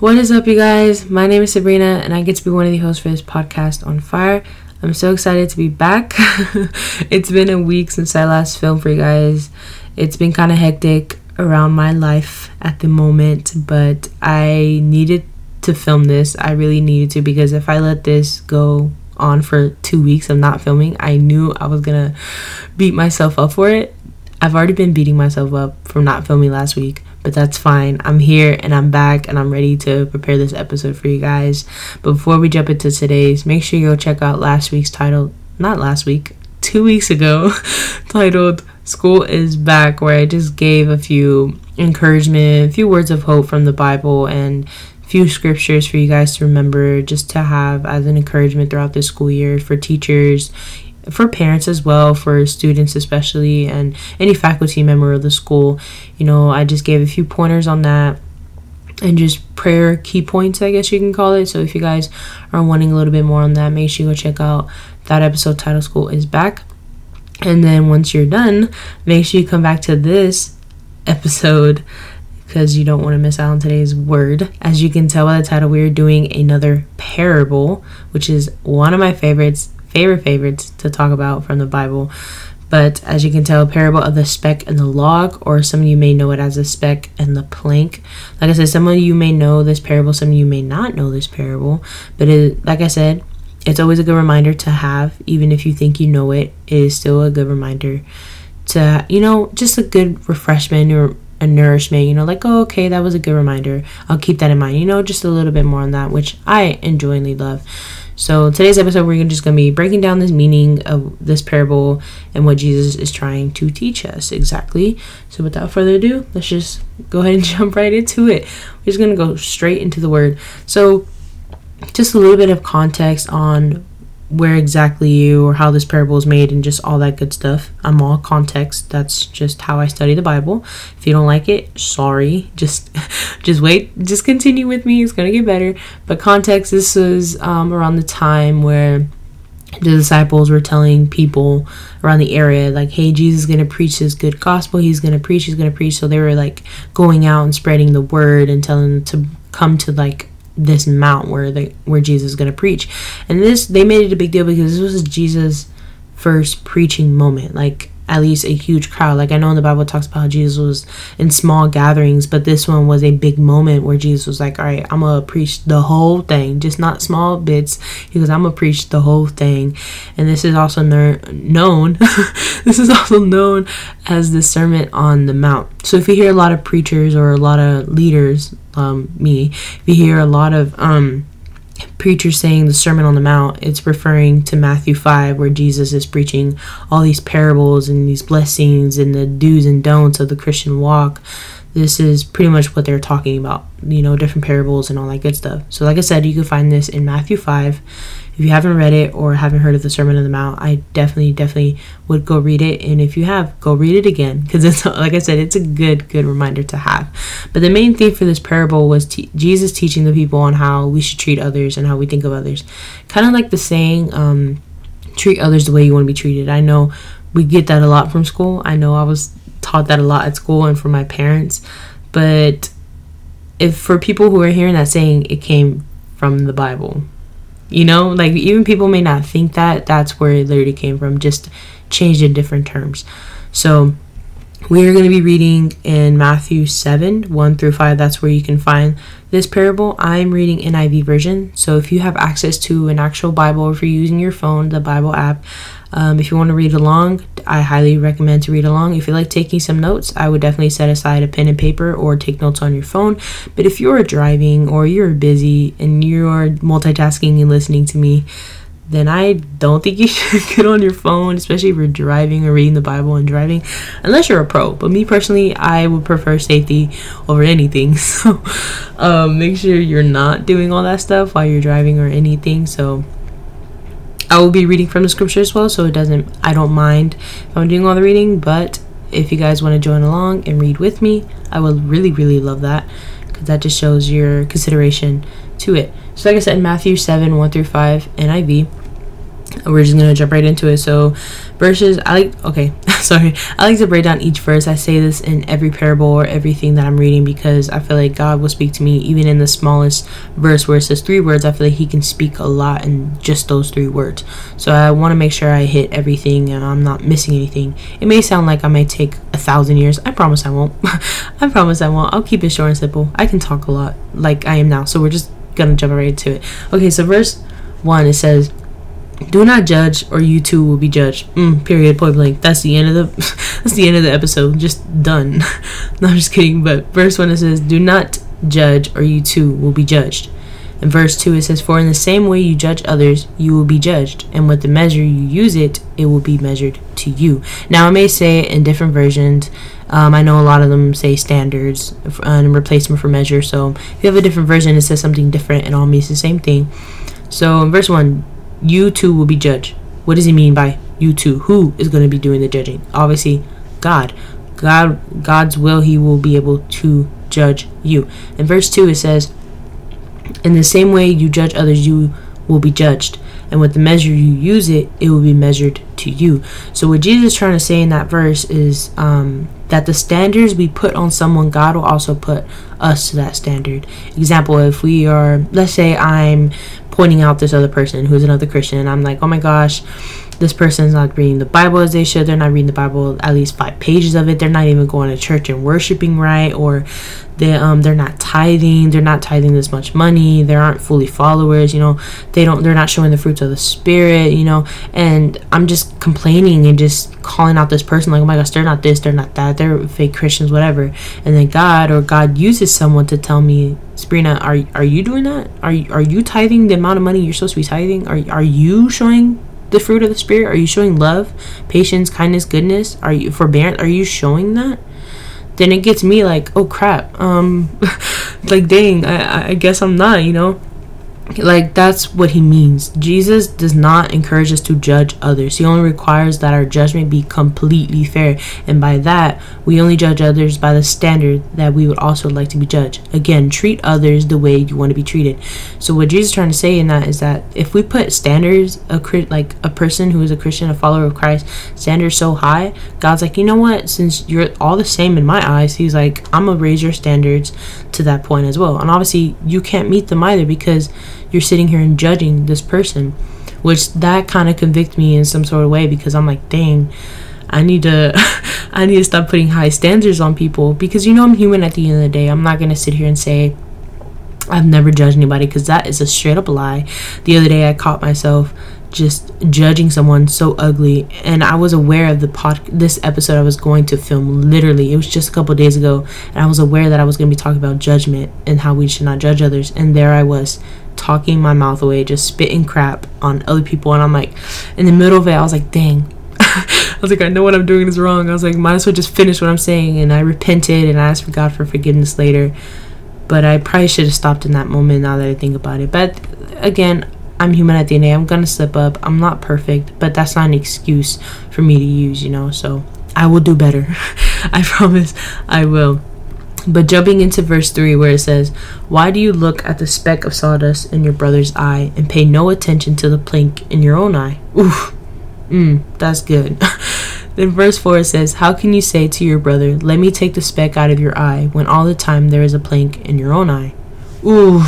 What is up, you guys? My name is Sabrina, and I get to be one of the hosts for this podcast on fire. I'm so excited to be back. it's been a week since I last filmed for you guys. It's been kind of hectic around my life at the moment, but I needed to film this. I really needed to because if I let this go on for two weeks of not filming, I knew I was gonna beat myself up for it. I've already been beating myself up for not filming last week, but that's fine. I'm here and I'm back and I'm ready to prepare this episode for you guys. But before we jump into today's, make sure you go check out last week's title, not last week, two weeks ago, titled School is Back, where I just gave a few encouragement, a few words of hope from the Bible, and a few scriptures for you guys to remember just to have as an encouragement throughout this school year for teachers for parents as well for students especially and any faculty member of the school. You know i just gave a few pointers on that and just prayer key points i guess you can call it. So if you guys are wanting a little bit more on that make sure you go check out that episode title school is back. And then once you're done make sure you come back to this episode because you don't want to miss out on today's word. As you can tell by the title, we are doing another parable, which is one of my favorites, favorite favorites to talk about from the Bible. But as you can tell, a parable of the speck and the log, or some of you may know it as the speck and the plank. Like I said, some of you may know this parable, some of you may not know this parable. But it, like I said, it's always a good reminder to have, even if you think you know it. It is still a good reminder to, you know, just a good refreshment or a nourishment, you know, like, oh, okay, that was a good reminder. I'll keep that in mind, you know, just a little bit more on that, which I enjoyingly love. So, today's episode, we're just going to be breaking down this meaning of this parable and what Jesus is trying to teach us exactly. So, without further ado, let's just go ahead and jump right into it. We're just going to go straight into the word. So, just a little bit of context on where exactly you or how this parable is made and just all that good stuff. I'm all context. That's just how I study the Bible. If you don't like it, sorry. Just just wait. Just continue with me. It's gonna get better. But context. This was um, around the time where the disciples were telling people around the area like hey jesus is going to preach this good gospel he's going to preach he's going to preach so they were like going out and spreading the word and telling them to come to like this mount where they where Jesus is going to preach. And this they made it a big deal because this was Jesus' first preaching moment. Like at least a huge crowd. Like I know in the Bible talks about Jesus was in small gatherings, but this one was a big moment where Jesus was like, "All right, I'm gonna preach the whole thing, just not small bits." He goes, "I'm gonna preach the whole thing," and this is also ner- known. this is also known as the Sermon on the Mount. So if you hear a lot of preachers or a lot of leaders, um, me, if you hear a lot of um preacher saying the Sermon on the Mount, it's referring to Matthew 5, where Jesus is preaching all these parables and these blessings and the do's and don'ts of the Christian walk. This is pretty much what they're talking about, you know, different parables and all that good stuff. So, like I said, you can find this in Matthew 5. If you haven't read it or haven't heard of the Sermon on the Mount, I definitely, definitely would go read it. And if you have, go read it again because it's like I said, it's a good, good reminder to have. But the main theme for this parable was Jesus teaching the people on how we should treat others and how we think of others. Kind of like the saying, um, treat others the way you want to be treated. I know we get that a lot from school. I know I was taught that a lot at school and from my parents. But if for people who are hearing that saying, it came from the Bible. You know, like even people may not think that that's where it literally came from, just changed in different terms. So we are going to be reading in Matthew 7 1 through 5. That's where you can find this parable. I'm reading NIV version. So if you have access to an actual Bible if you're using your phone, the Bible app, um, if you want to read along, I highly recommend to read along. If you like taking some notes, I would definitely set aside a pen and paper or take notes on your phone. But if you're driving or you're busy and you're multitasking and listening to me, then I don't think you should get on your phone, especially if you're driving or reading the Bible and driving, unless you're a pro. But me personally, I would prefer safety over anything. So um, make sure you're not doing all that stuff while you're driving or anything. So I will be reading from the scripture as well, so it doesn't, I don't mind if I'm doing all the reading, but if you guys want to join along and read with me, I would really, really love that because that just shows your consideration to it. So, like I said, Matthew 7 1 through 5 NIV. We're just to jump right into it. So, verses i like okay sorry. I like to break down each verse. I say this in every parable or everything that i'm reading because i feel like god will speak to me even in the smallest verse where it says three words. I feel like he can speak a lot in just those three words. So i want to make sure i hit everything and i'm not missing anything. It may sound like i might take a thousand years. I promise i won't. I promise i won't. I'll keep it short and simple. I can talk a lot like i am now. So we're just gonna jump right into it. Okay so verse one it says do not judge or you too will be judged. Mm, period point blank. That's the end of the that's the end of the episode. Just done. No i'm just kidding. But verse 1 it says do not judge or you too will be judged. In verse 2 it says for in the same way you judge others you will be judged. And with the measure you use it it will be measured to you. Now i may say in different versions. Um, i know a lot of them say standards and replacement for measure. So if you have a different version it says something different and all means the same thing. So in verse 1 you too will be judged. What does he mean by you too? Who is going to be doing the judging? Obviously, God. God God's will he will be able to judge you. In verse 2 it says, "In the same way you judge others, you will be judged, and with the measure you use it, it will be measured to you." So what Jesus is trying to say in that verse is um, that the standards we put on someone, God will also put us to that standard. Example, if we are, let's say I'm pointing out this other person who's another Christian, and I'm like, oh my gosh, this person's not reading the Bible as they should. They're not reading the Bible at least five pages of it. They're not even going to church and worshiping right, or they um they're not tithing. They're not tithing this much money. They aren't fully followers. You know, they don't. They're not showing the fruits of the spirit. You know, and I'm just complaining and just calling out this person like, oh my gosh, they're not this, they're not that, they're fake Christians, whatever. And then God or God uses someone to tell me, Sabrina, are are you doing that? Are you, are you tithing the amount of money you're supposed to be tithing? Are are you showing the fruit of the spirit? Are you showing love, patience, kindness, goodness? Are you forbearance? Are you showing that? Then it gets me like, oh crap, um, like dang, I I guess I'm not, you know like that's what he means. Jesus does not encourage us to judge others. He only requires that our judgment be completely fair. And by that, we only judge others by the standard that we would also like to be judged. Again, treat others the way you want to be treated. So what Jesus is trying to say in that is that if we put standards a like a person who is a Christian, a follower of Christ, standards so high, God's like, "You know what? Since you're all the same in my eyes, he's like, I'm going to raise your standards to that point as well." And obviously, you can't meet them either because you're sitting here and judging this person which that kind of convict me in some sort of way because i'm like dang i need to i need to stop putting high standards on people. Because you know i'm human at the end of the day. I'm not going to sit here and say i've never judged anybody because that is a straight up lie. The other day i caught myself just judging someone so ugly and i was aware of the pod this episode i was going to film literally it was just a couple days ago and i was aware that i was going to be talking about judgment and how we should not judge others and there i was talking my mouth away, just spitting crap on other people. And I'm like, in the middle of it, I was like, dang. I was like, I know what I'm doing is wrong. I was like, might as well just finish what I'm saying. And I repented and I asked for God for forgiveness later. But I probably should have stopped in that moment now that I think about it. But again, I'm human at the end of the day. I'm to slip up. I'm not perfect, but that's not an excuse for me to use, you know? So I will do better. I promise I will. But jumping into verse 3, where it says, Why do you look at the speck of sawdust in your brother's eye and pay no attention to the plank in your own eye? Oof. Mmm, that's good. then verse 4 says, How can you say to your brother, Let me take the speck out of your eye, when all the time there is a plank in your own eye? Ooh.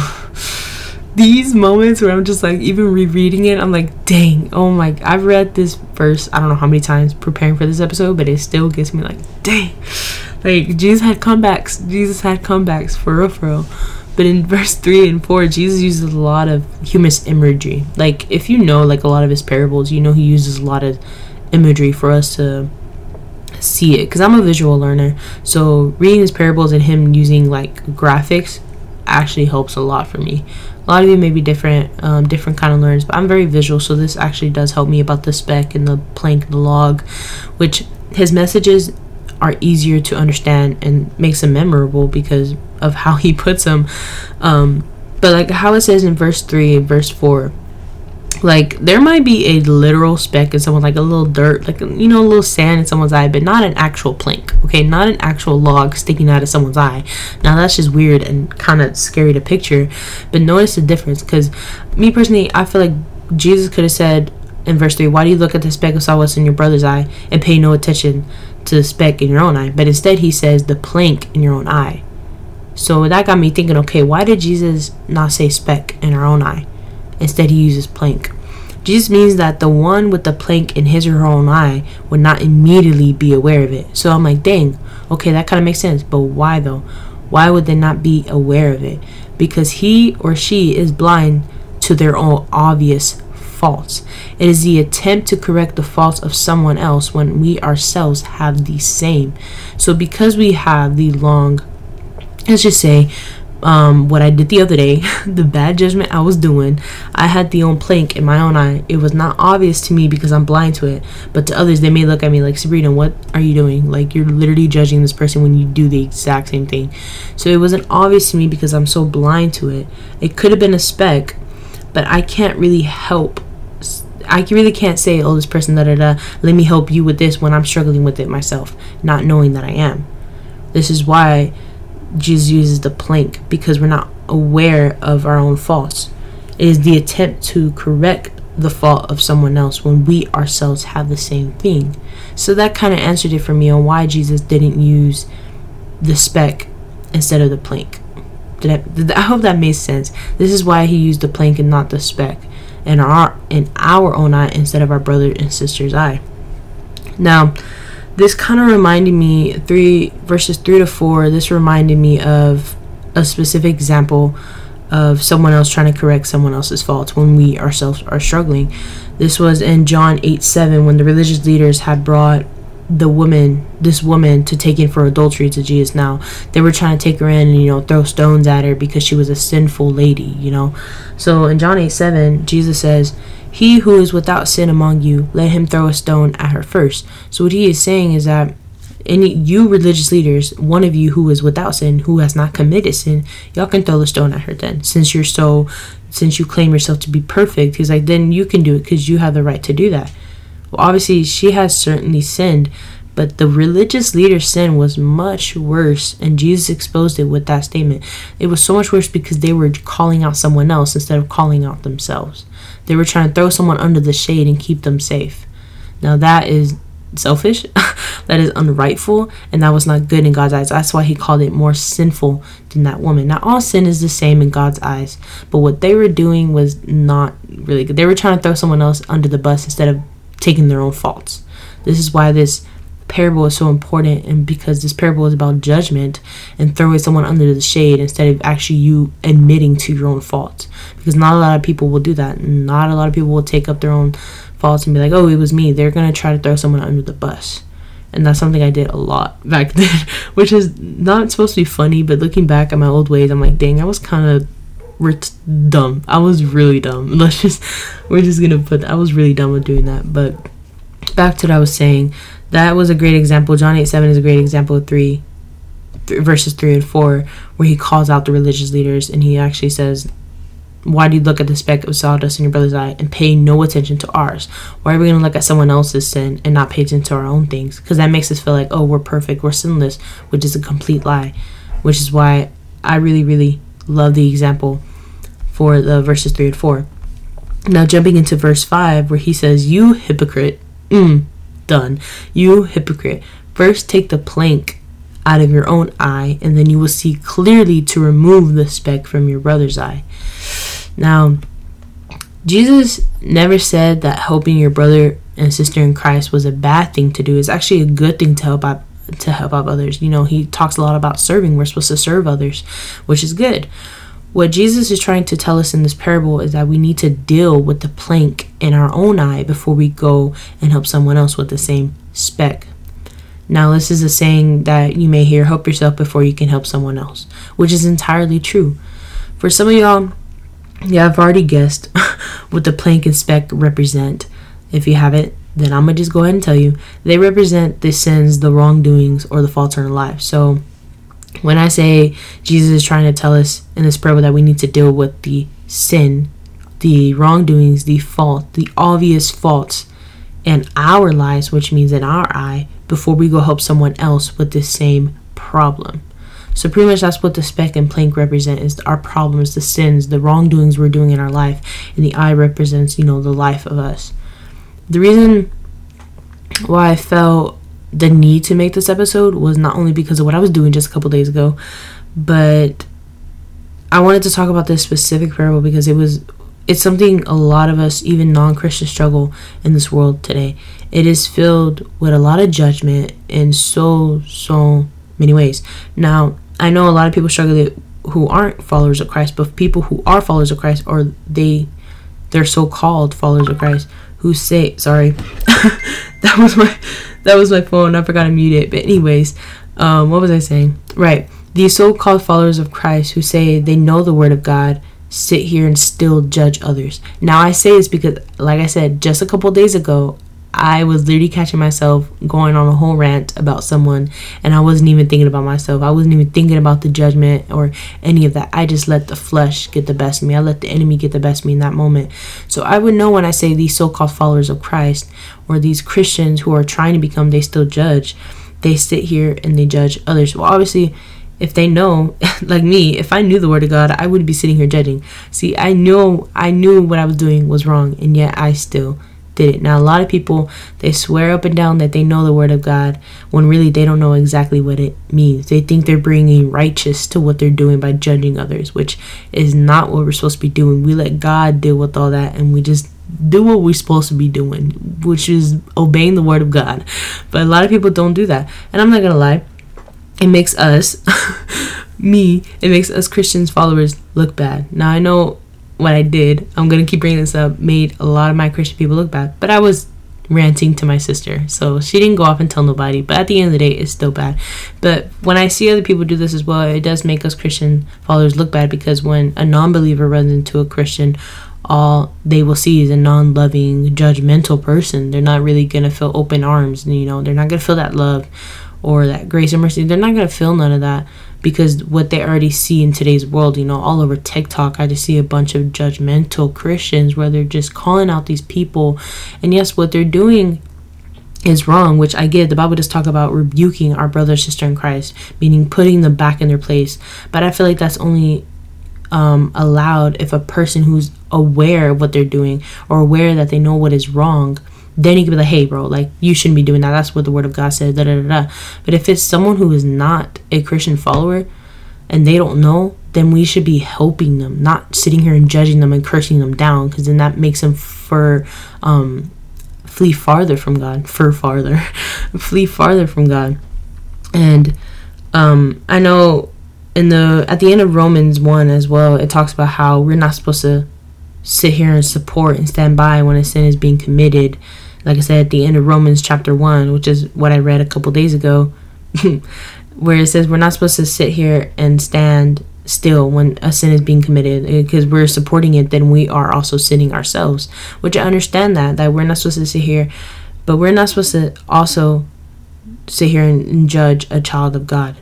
These moments where I'm just like, even rereading it, I'm like, dang, oh my, I've read this verse, I don't know how many times preparing for this episode, but it still gets me like, dang like Jesus had comebacks. Jesus had comebacks for real, for real. But in verse three and four, Jesus uses a lot of humorous imagery. Like if you know like a lot of his parables, you know he uses a lot of imagery for us to see it. Because I'm a visual learner, so reading his parables and him using like graphics actually helps a lot for me. A lot of you may be different, um, different kind of learners, but I'm very visual, so this actually does help me about the speck and the plank, and the log, which his messages are easier to understand and makes them memorable because of how he puts them. Um, but like how it says in verse 3 and verse 4, like there might be a literal speck in someone like a little dirt like you know a little sand in someone's eye but not an actual plank okay? Not an actual log sticking out of someone's eye. Now that's just weird and kind of scary to picture but notice the difference because me personally i feel like jesus could have said in verse 3 why do you look at the speck of sawdust in your brother's eye and pay no attention to the speck in your own eye? But instead he says the plank in your own eye. So that got me thinking okay why did jesus not say speck in our own eye instead he uses plank jesus means that the one with the plank in his or her own eye would not immediately be aware of it so i'm like dang okay that kind of makes sense but why though why would they not be aware of it because he or she is blind to their own obvious faults. It is the attempt to correct the faults of someone else when we ourselves have the same. So, because we have the long, let's just say, um, what I did the other day, the bad judgment I was doing, I had the own plank in my own eye. It was not obvious to me because I'm blind to it, but to others, they may look at me like, Sabrina, what are you doing? Like, you're literally judging this person when you do the exact same thing. So it wasn't obvious to me because I'm so blind to it. It could have been a speck, but I can't really help I really can't say, oh, this person, da da da, let me help you with this when I'm struggling with it myself, not knowing that I am. This is why Jesus uses the plank, because we're not aware of our own faults. It is the attempt to correct the fault of someone else when we ourselves have the same thing. So that kind of answered it for me on why Jesus didn't use the speck instead of the plank. Did I, did, I hope that made sense. This is why he used the plank and not the speck in our in our own eye instead of our brother and sister's eye. Now, this kind of reminded me three verses three to four. This reminded me of a specific example of someone else trying to correct someone else's faults when we ourselves are struggling. This was in John 8 7 when the religious leaders had brought the woman, this woman, to take in for adultery to Jesus. Now, they were trying to take her in and, you know, throw stones at her because she was a sinful lady, you know. So in John 8 7, Jesus says, He who is without sin among you, let him throw a stone at her first. So what he is saying is that any you religious leaders, one of you who is without sin, who has not committed sin, y'all can throw the stone at her then. Since you're so since you claim yourself to be perfect, he's like, then you can do it because you have the right to do that. Well, obviously, she has certainly sinned, but the religious leader's sin was much worse, and Jesus exposed it with that statement. It was so much worse because they were calling out someone else instead of calling out themselves. They were trying to throw someone under the shade and keep them safe. Now, that is selfish, that is unrightful, and that was not good in God's eyes. That's why he called it more sinful than that woman. Now, all sin is the same in God's eyes, but what they were doing was not really good. They were trying to throw someone else under the bus instead of taking their own faults. This is why this parable is so important and because this parable is about judgment and throwing someone under the shade instead of actually you admitting to your own faults because not a lot of people will do that not a lot of people will take up their own faults and be like oh it was me they're going to try to throw someone under the bus and that's something i did a lot back then which is not supposed to be funny but looking back at my old ways i'm like dang i was kind of dumb. I was really dumb. Let's just we're just gonna put I was really dumb with doing that. But back to what I was saying, that was a great example. John eight seven is a great example of verses three and four, where he calls out the religious leaders and he actually says, "Why do you look at the speck of sawdust in your brother's eye and pay no attention to ours? Why are we gonna look at someone else's sin and not pay attention to our own things? Because that makes us feel like, oh, we're perfect, we're sinless, which is a complete lie. Which is why I really, really love the example for the verses 3 and 4. Now, jumping into verse 5, where he says, You hypocrite, mm, done. You hypocrite, first take the plank out of your own eye, and then you will see clearly to remove the speck from your brother's eye. Now, Jesus never said that helping your brother and sister in Christ was a bad thing to do. It's actually a good thing to help out to help out others. You know, he talks a lot about serving. We're supposed to serve others, which is good. What Jesus is trying to tell us in this parable is that we need to deal with the plank in our own eye before we go and help someone else with the same speck. Now, this is a saying that you may hear help yourself before you can help someone else, which is entirely true. For some of y'all, yeah, I've already guessed what the plank and speck represent. If you haven't, then I'm gonna just go ahead and tell you they represent the sins, the wrongdoings, or the faults in our life. So, when I say Jesus is trying to tell us in this parable that we need to deal with the sin, the wrongdoings, the fault, the obvious faults in our lives, which means in our eye, before we go help someone else with the same problem. So pretty much that's what the speck and plank represent is our problems, the sins, the wrongdoings we're doing in our life, and the eye represents, you know, the life of us. the reason why I felt the need to make this episode was not only because of what I was doing just a couple days ago, but I wanted to talk about this specific parable because it was it's something a lot of us, even non-Christians, struggle in this world today. It is filled with a lot of judgment in so so many ways. Now, I know a lot of people struggle who aren't followers of Christ, but people who are followers of Christ or they they're so-called followers of Christ who say sorry that was my that was my phone i forgot to mute it but anyways um, what was i saying right these so-called followers of christ who say they know the word of god sit here and still judge others now i say this because like i said just a couple days ago I was literally catching myself going on a whole rant about someone, and I wasn't even thinking about myself. I wasn't even thinking about the judgment or any of that. I just let the flesh get the best of me. I let the enemy get the best of me in that moment. So I would know when I say these so called followers of Christ or these Christians who are trying to become, they still judge. They sit here and they judge others. Well, obviously, if they know like me if i knew the word of god i wouldn't be sitting here judging see i knew i knew what i was doing was wrong and yet i still did it. Now, a lot of people they swear up and down that they know the word of God when really they don't know exactly what it means. They think they're bringing righteous to what they're doing by judging others, which is not what we're supposed to be doing. We let God deal with all that and we just do what we're supposed to be doing, which is obeying the word of God. But a lot of people don't do that. And I'm not going to lie, it makes us me, it makes us Christians followers look bad. Now I know what I did, I'm gonna keep bringing this up, made a lot of my Christian people look bad. But I was ranting to my sister, so she didn't go off and tell nobody. But at the end of the day, it's still bad. But when I see other people do this as well, it does make us Christian followers look bad because when a non believer runs into a Christian, all they will see is a non-loving judgmental person they're not really gonna feel open arms you know they're not gonna feel that love or that grace and mercy they're not gonna feel none of that because what they already see in today's world, you know, all over TikTok, I just see a bunch of judgmental Christians where they're just calling out these people. And yes, what they're doing is wrong, which I get. The Bible does talk about rebuking our brother, sister in Christ, meaning putting them back in their place. But I feel like that's only um, allowed if a person who's aware of what they're doing or aware that they know what is wrong then you can be like, hey, bro, like you shouldn't be doing that. That's what the word of God says. Da, da, da, da. But if it's someone who is not a Christian follower and they don't know, then we should be helping them, not sitting here and judging them and cursing them down, because then that makes them for um, flee farther from God, for farther, flee farther from God. And um, I know in the at the end of Romans one as well, it talks about how we're not supposed to sit here and support and stand by when a sin is being committed. Like I said at the end of Romans chapter 1, which is what I read a couple days ago, where it says we're not supposed to sit here and stand still when a sin is being committed. Uh, because we're supporting it then we are also sinning ourselves which i understand that that we're not supposed to sit here but we're not supposed to also sit here and, and judge a child of god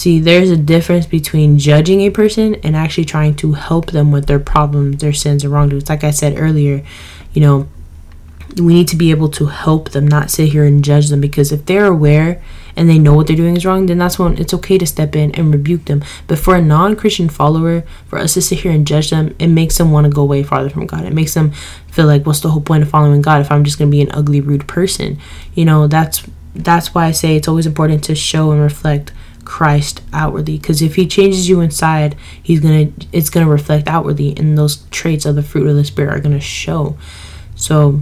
see there's a difference between judging a person and actually trying to help them with their problems their sins or wrongdoings like i said earlier you know we need to be able to help them, not sit here and judge them. Because if they're aware and they know what they're doing is wrong, then that's when it's okay to step in and rebuke them. But for a non Christian follower, for us to sit here and judge them, it makes them want to go way farther from God. It makes them feel like, what's the whole point of following God if I'm just going to be an ugly, rude person? You know, that's that's why I say it's always important to show and reflect Christ outwardly because if he changes you inside he's going to it's going to reflect outwardly and those traits of the fruit of the spirit are going to show so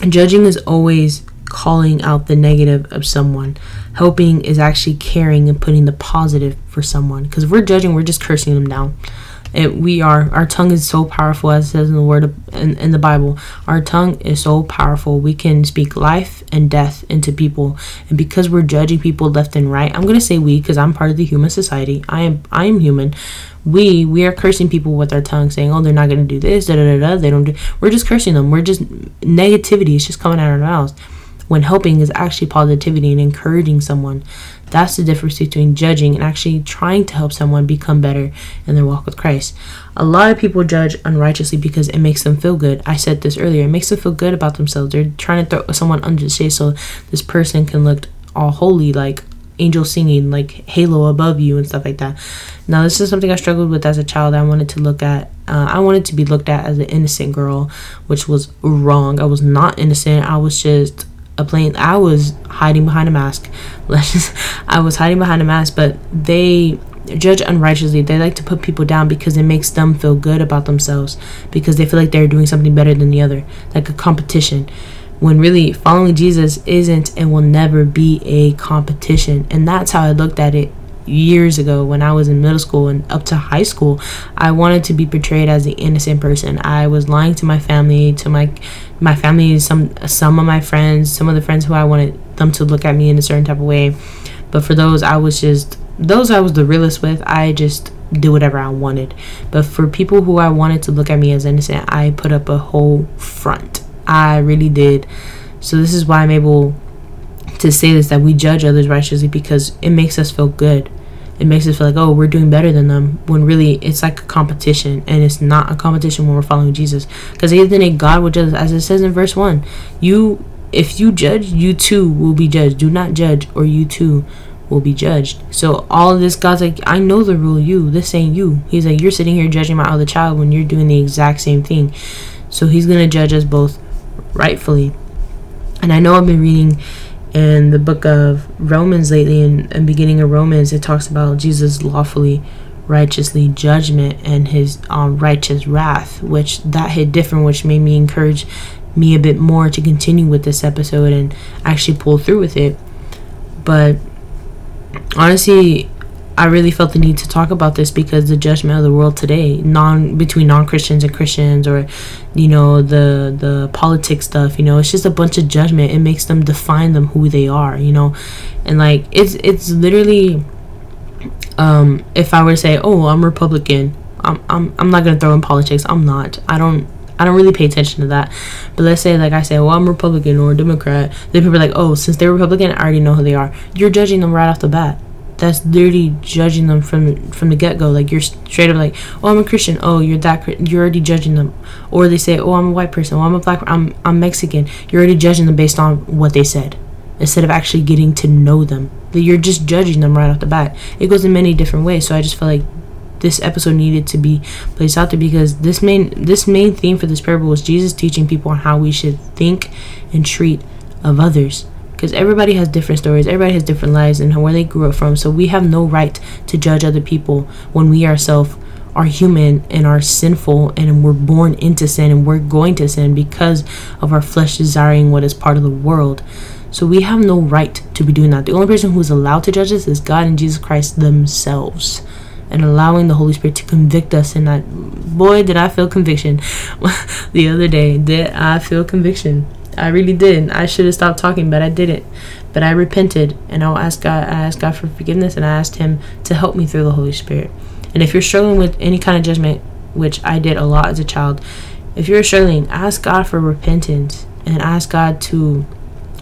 Judging is always calling out the negative of someone. Helping is actually caring and putting the positive for someone. Because if we're judging, we're just cursing them down. It, we are our tongue is so powerful as it says in the word of, in, in the bible. Our tongue is so powerful we can speak life and death into people. And because we're judging people left and right i'm going to say we because i'm part of the human society. I am i am human. We we are cursing people with our tongue saying oh they're not going to do this da, da, da, da, they don't do we're just cursing them. We're just negativity is just coming out of our mouths when helping is actually positivity and encouraging someone that's the difference between judging and actually trying to help someone become better in their walk with christ. A lot of people judge unrighteously because it makes them feel good. I said this earlier. It makes them feel good about themselves. They're trying to throw someone under the shade so this person can look all holy like angels singing like halo above you and stuff like that. Now this is something i struggled with as a child. I wanted to look at uh, i wanted to be looked at as an innocent girl which was wrong. I was not innocent. I was just a plain i was hiding behind a mask i was hiding behind a mask but they judge unrighteously they like to put people down because it makes them feel good about themselves because they feel like they're doing something better than the other like a competition when really following Jesus isn't and will never be a competition. And that's how I looked at it years ago when I was in middle school and up to high school. I wanted to be portrayed as the innocent person. I was lying to my family, to my my family, some some of my friends, some of the friends who I wanted them to look at me in a certain type of way. But for those I was just those I was the realest with, I just did whatever I wanted. But for people who I wanted to look at me as innocent, I put up a whole front I really did. So this is why I'm able to say this that we judge others righteously because it makes us feel good. It makes us feel like, oh, we're doing better than them when really it's like a competition and it's not a competition when we're following Jesus. Because at the the God will judge. As it says in verse 1, you if you judge, you too will be judged. Do not judge, or you too will be judged. So all of this, God's like, I know the rule. You, this ain't you. He's like, you're sitting here judging my other child when you're doing the exact same thing. So He's gonna judge us both rightfully. And I know I've been reading in the book of Romans lately, in the beginning of Romans, it talks about Jesus lawfully, righteously judgment and his um, righteous wrath, which that hit different, which made me encourage me a bit more to continue with this episode and actually pull through with it. But honestly, I really felt the need to talk about this because the judgment of the world today, non between non Christians and Christians, or you know the the politics stuff, you know, it's just a bunch of judgment. It makes them define them who they are, you know, and like it's it's literally, um, if I were to say, oh, I'm Republican, I'm I'm I'm not gonna throw in politics. I'm not. I don't. I don't really pay attention to that. But let's say, like I say, well, I'm Republican or Democrat. Then people are like, oh, since they're Republican, I already know who they are. You're judging them right off the bat that's literally judging them from from the get go. Like you're straight up like, oh, I'm a Christian. Oh, you're that. You're already judging them. Or they say, oh, I'm a white person. Oh, I'm a black. I'm I'm Mexican. You're already judging them based on what they said, instead of actually getting to know them. That you're just judging them right off the bat. It goes in many different ways. So I just feel like this episode needed to be placed out there because this main this main theme for this parable was Jesus teaching people on how we should think and treat of others because everybody has different stories everybody has different lives and where they grew up from so we have no right to judge other people when we ourselves are human and are sinful and we're born into sin and we're going to sin because of our flesh desiring what is part of the world so we have no right to be doing that the only person who is allowed to judge us is god and jesus christ themselves and allowing the Holy Spirit to convict us in that. Boy, did I feel conviction the other day. Did I feel conviction? I really didn't. I should have stopped talking, but I didn't. But I repented and I'll ask God I asked God for forgiveness and I asked him to help me through the Holy Spirit. And if you're struggling with any kind of judgment, which I did a lot as a child, if you're struggling, ask God for repentance and ask God to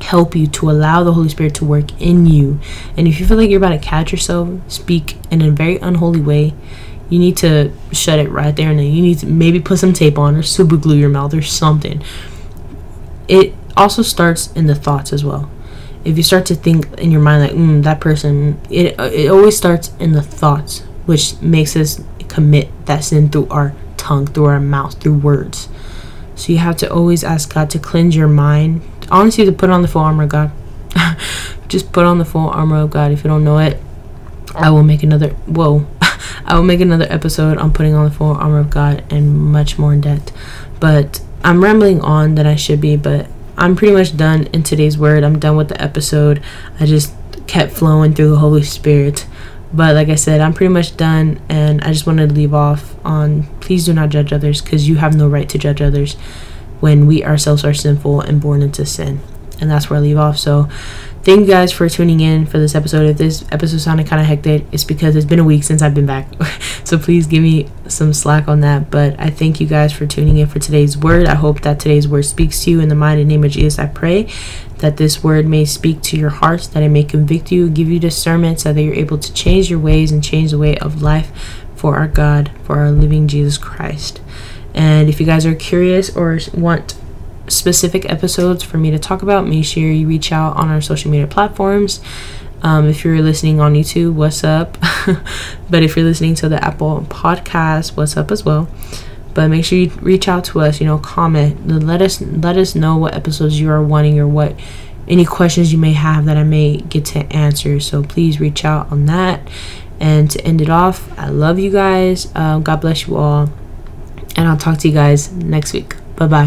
help you to allow the Holy Spirit to work in you. And if you feel like you're about to catch yourself speak in a very unholy way, you need to shut it right there and then you need to maybe put some tape on or super glue your mouth or something it also starts in the thoughts as well. If you start to think in your mind like, mm, that person, it it always starts in the thoughts, which makes us commit that sin through our tongue, through our mouth, through words. So you have to always ask God to cleanse your mind. Honestly, to put on the full armor of God. Just put on the full armor of God. If you don't know it, I will make another. Whoa. I will make another episode on putting on the full armor of God and much more in depth. But I'm rambling on than I should be, but I'm pretty much done in today's word. I'm done with the episode. I just kept flowing through the Holy Spirit. But like I said, I'm pretty much done, and I just wanted to leave off on please do not judge others because you have no right to judge others when we ourselves are sinful and born into sin. And that's where I leave off. So thank you guys for tuning in for this episode. If this episode sounded kind of hectic, it's because it's been a week since I've been back. so please give me some slack on that. But I thank you guys for tuning in for today's word. I hope that today's word speaks to you in the mighty name of Jesus. I pray that this word may speak to your hearts, that it may convict you, give you discernment, so that you're able to change your ways and change the way of life for our God, for our living Jesus Christ. And if you guys are curious or want specific episodes for me to talk about, make sure you reach out on our social media platforms. Um, if you're listening on YouTube, what's up? but if you're listening to the Apple podcast, what's up as well? But make sure you reach out to us. You know, comment. Let us let us know what episodes you are wanting or what any questions you may have that I may get to answer. So please reach out on that. And to end it off, I love you guys. Um, God bless you all. And I'll talk to you guys next week. Bye bye.